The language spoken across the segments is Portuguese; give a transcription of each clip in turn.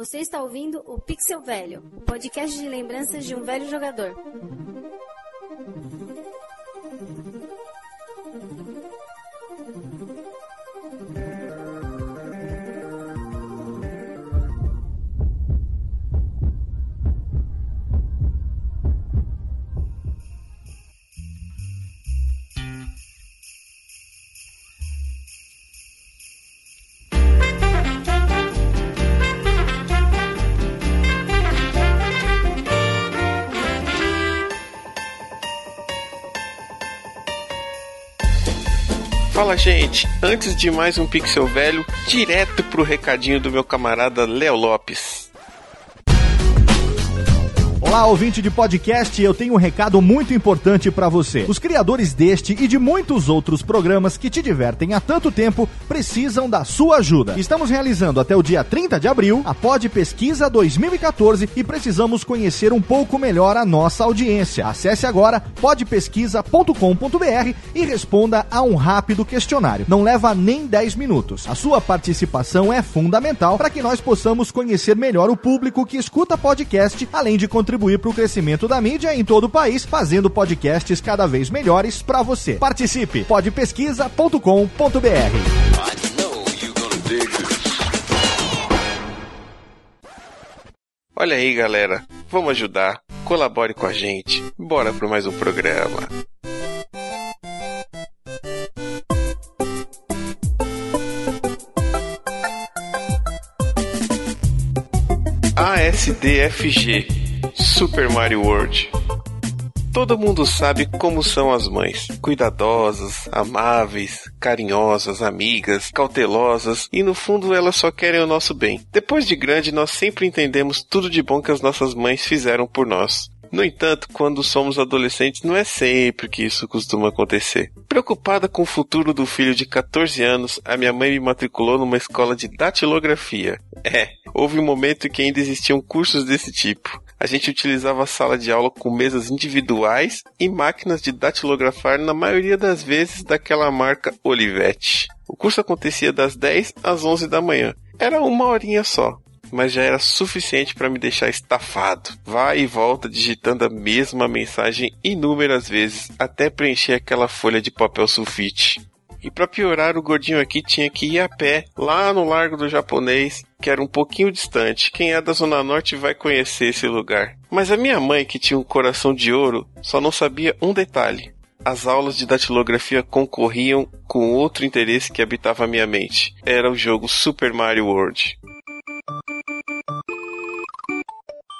Você está ouvindo o Pixel Velho, o podcast de lembranças de um velho jogador. Fala, gente! Antes de mais um Pixel Velho, direto pro recadinho do meu camarada Léo Lopes. Olá, ouvinte de podcast, eu tenho um recado muito importante para você. Os criadores deste e de muitos outros programas que te divertem há tanto tempo precisam da sua ajuda. Estamos realizando até o dia 30 de abril a Pod Pesquisa 2014 e precisamos conhecer um pouco melhor a nossa audiência. Acesse agora podpesquisa.com.br e responda a um rápido questionário. Não leva nem 10 minutos. A sua participação é fundamental para que nós possamos conhecer melhor o público que escuta podcast, além de contribuir contribuir para o crescimento da mídia em todo o país, fazendo podcasts cada vez melhores para você. Participe! podpesquisa.com.br. Olha aí, galera. Vamos ajudar. Colabore com a gente. Bora para mais um programa. ASDFG Super Mario World. Todo mundo sabe como são as mães. Cuidadosas, amáveis, carinhosas, amigas, cautelosas e no fundo elas só querem o nosso bem. Depois de grande, nós sempre entendemos tudo de bom que as nossas mães fizeram por nós. No entanto, quando somos adolescentes, não é sempre que isso costuma acontecer. Preocupada com o futuro do filho de 14 anos, a minha mãe me matriculou numa escola de datilografia. É, houve um momento em que ainda existiam cursos desse tipo a gente utilizava a sala de aula com mesas individuais e máquinas de datilografar, na maioria das vezes daquela marca Olivetti. O curso acontecia das 10 às 11 da manhã. Era uma horinha só, mas já era suficiente para me deixar estafado. Vai e volta digitando a mesma mensagem inúmeras vezes até preencher aquela folha de papel sulfite. E para piorar, o gordinho aqui tinha que ir a pé lá no Largo do Japonês, que era um pouquinho distante. Quem é da Zona Norte vai conhecer esse lugar. Mas a minha mãe, que tinha um coração de ouro, só não sabia um detalhe. As aulas de datilografia concorriam com outro interesse que habitava a minha mente. Era o jogo Super Mario World.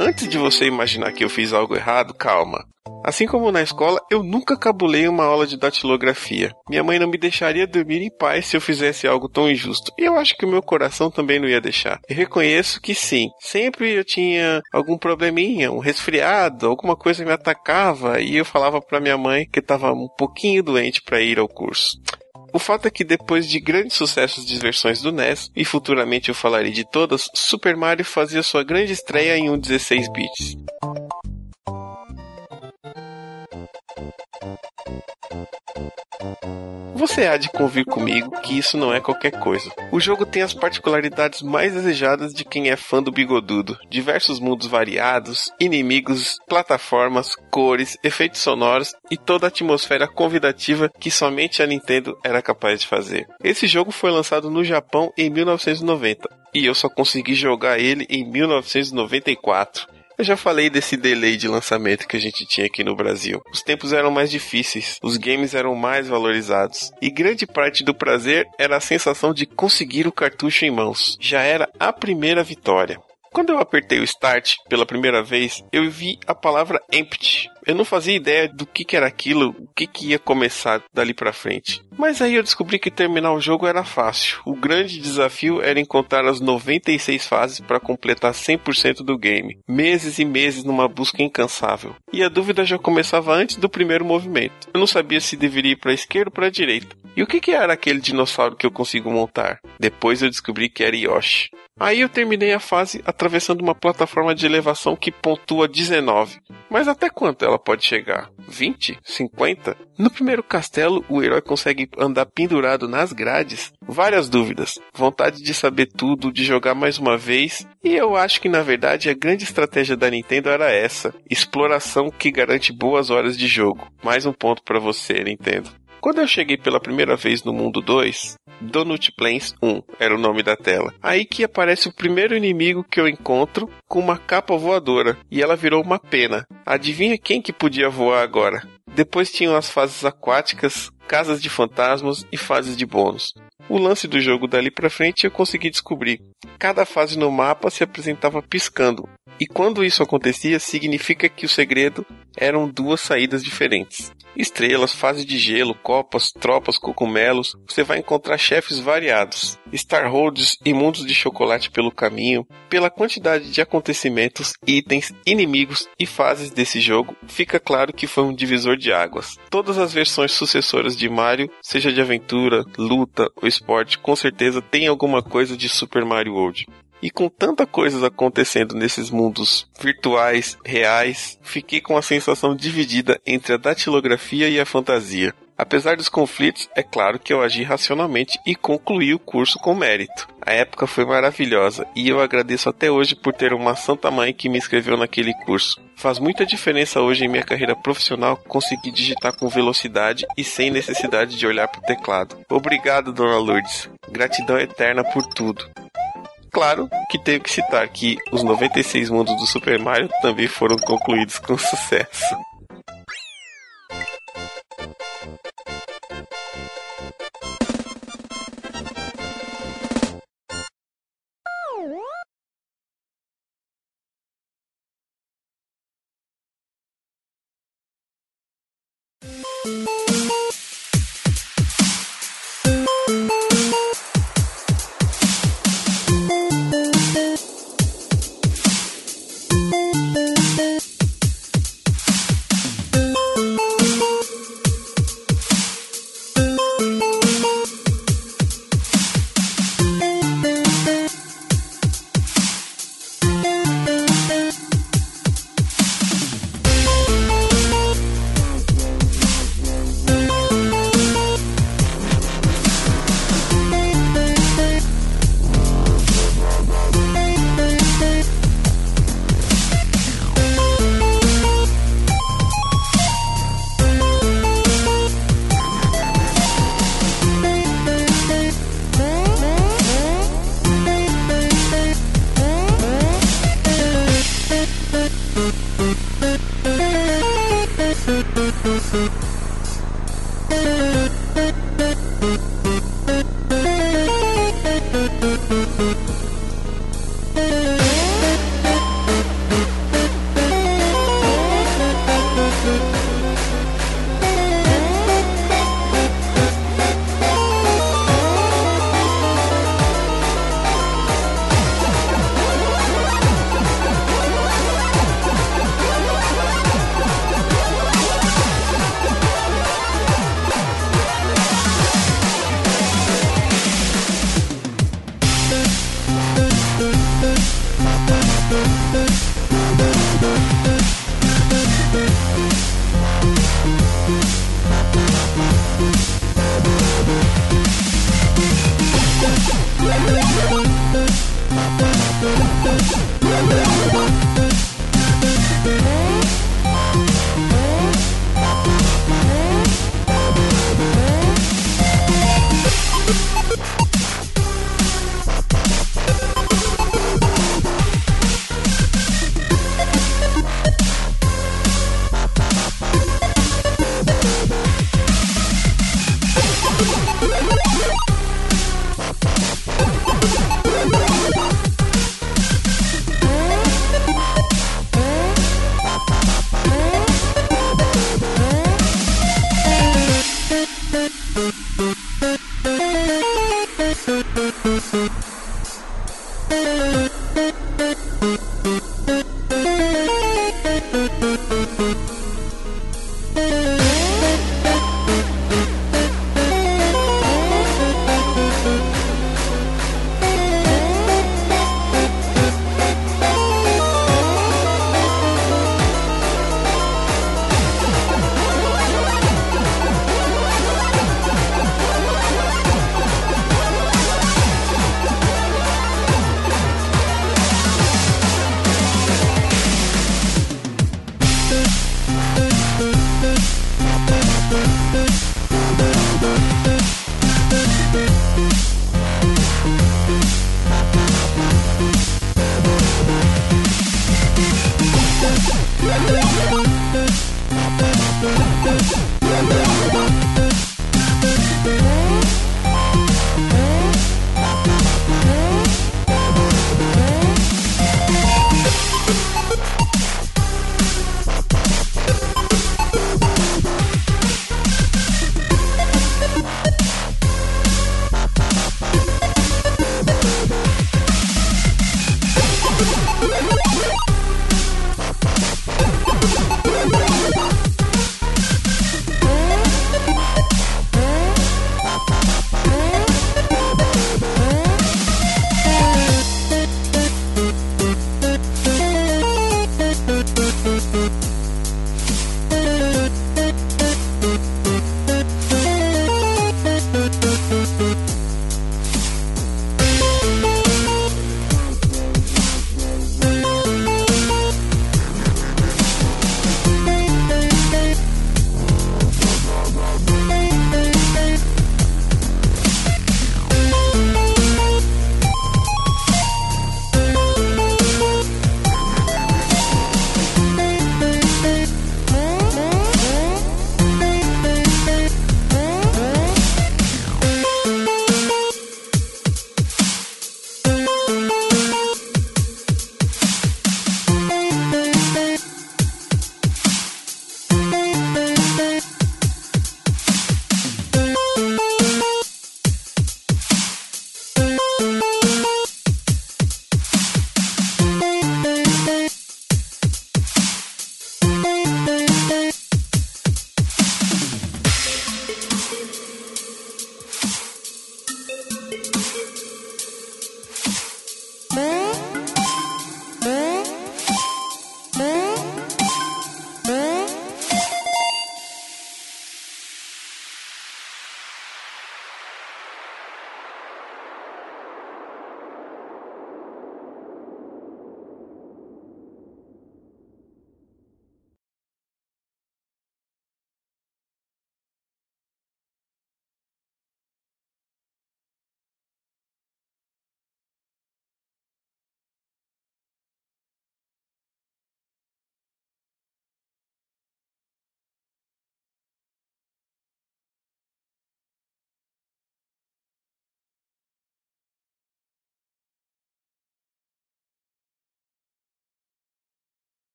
Antes de você imaginar que eu fiz algo errado, calma. Assim como na escola, eu nunca cabulei uma aula de datilografia. Minha mãe não me deixaria dormir em paz se eu fizesse algo tão injusto. E eu acho que o meu coração também não ia deixar. Eu reconheço que sim, sempre eu tinha algum probleminha, um resfriado, alguma coisa me atacava e eu falava para minha mãe que estava um pouquinho doente para ir ao curso. O fato é que depois de grandes sucessos de versões do NES, e futuramente eu falarei de todas, Super Mario fazia sua grande estreia em um 16 bits. Você há de convir comigo que isso não é qualquer coisa. O jogo tem as particularidades mais desejadas de quem é fã do bigodudo. Diversos mundos variados, inimigos, plataformas, cores, efeitos sonoros e toda a atmosfera convidativa que somente a Nintendo era capaz de fazer. Esse jogo foi lançado no Japão em 1990 e eu só consegui jogar ele em 1994. Eu já falei desse delay de lançamento que a gente tinha aqui no Brasil. Os tempos eram mais difíceis, os games eram mais valorizados, e grande parte do prazer era a sensação de conseguir o cartucho em mãos. Já era a primeira vitória. Quando eu apertei o Start pela primeira vez, eu vi a palavra Empty. Eu não fazia ideia do que, que era aquilo, o que, que ia começar dali para frente. Mas aí eu descobri que terminar o jogo era fácil. O grande desafio era encontrar as 96 fases para completar 100% do game. Meses e meses numa busca incansável. E a dúvida já começava antes do primeiro movimento. Eu não sabia se deveria ir para esquerda ou para direita. E o que, que era aquele dinossauro que eu consigo montar? Depois eu descobri que era Yoshi. Aí eu terminei a fase atravessando uma plataforma de elevação que pontua 19. Mas até quanto ela pode chegar? 20? 50? No primeiro castelo, o herói consegue andar pendurado nas grades? Várias dúvidas, vontade de saber tudo, de jogar mais uma vez, e eu acho que na verdade a grande estratégia da Nintendo era essa: exploração que garante boas horas de jogo. Mais um ponto para você, Nintendo. Quando eu cheguei pela primeira vez no mundo 2, Donut Plains 1 era o nome da tela. Aí que aparece o primeiro inimigo que eu encontro com uma capa voadora e ela virou uma pena. Adivinha quem que podia voar agora? Depois tinham as fases aquáticas, casas de fantasmas e fases de bônus. O lance do jogo dali para frente eu consegui descobrir. Cada fase no mapa se apresentava piscando, e quando isso acontecia, significa que o segredo eram duas saídas diferentes. Estrelas, fase de gelo, copas, tropas, cogumelos, você vai encontrar chefes variados, Starholds e mundos de chocolate pelo caminho. Pela quantidade de acontecimentos, itens, inimigos e fases desse jogo, fica claro que foi um divisor de águas. Todas as versões sucessoras de Mario, seja de aventura, luta ou esporte, com certeza tem alguma coisa de Super Mario World. E com tanta coisa acontecendo nesses mundos virtuais, reais, fiquei com a sensação dividida entre a datilografia e a fantasia. Apesar dos conflitos, é claro que eu agi racionalmente e concluí o curso com mérito. A época foi maravilhosa e eu agradeço até hoje por ter uma santa mãe que me inscreveu naquele curso. Faz muita diferença hoje em minha carreira profissional conseguir digitar com velocidade e sem necessidade de olhar para o teclado. Obrigado, dona Lourdes. Gratidão eterna por tudo. Claro que tenho que citar que os 96 mundos do Super Mario também foram concluídos com sucesso.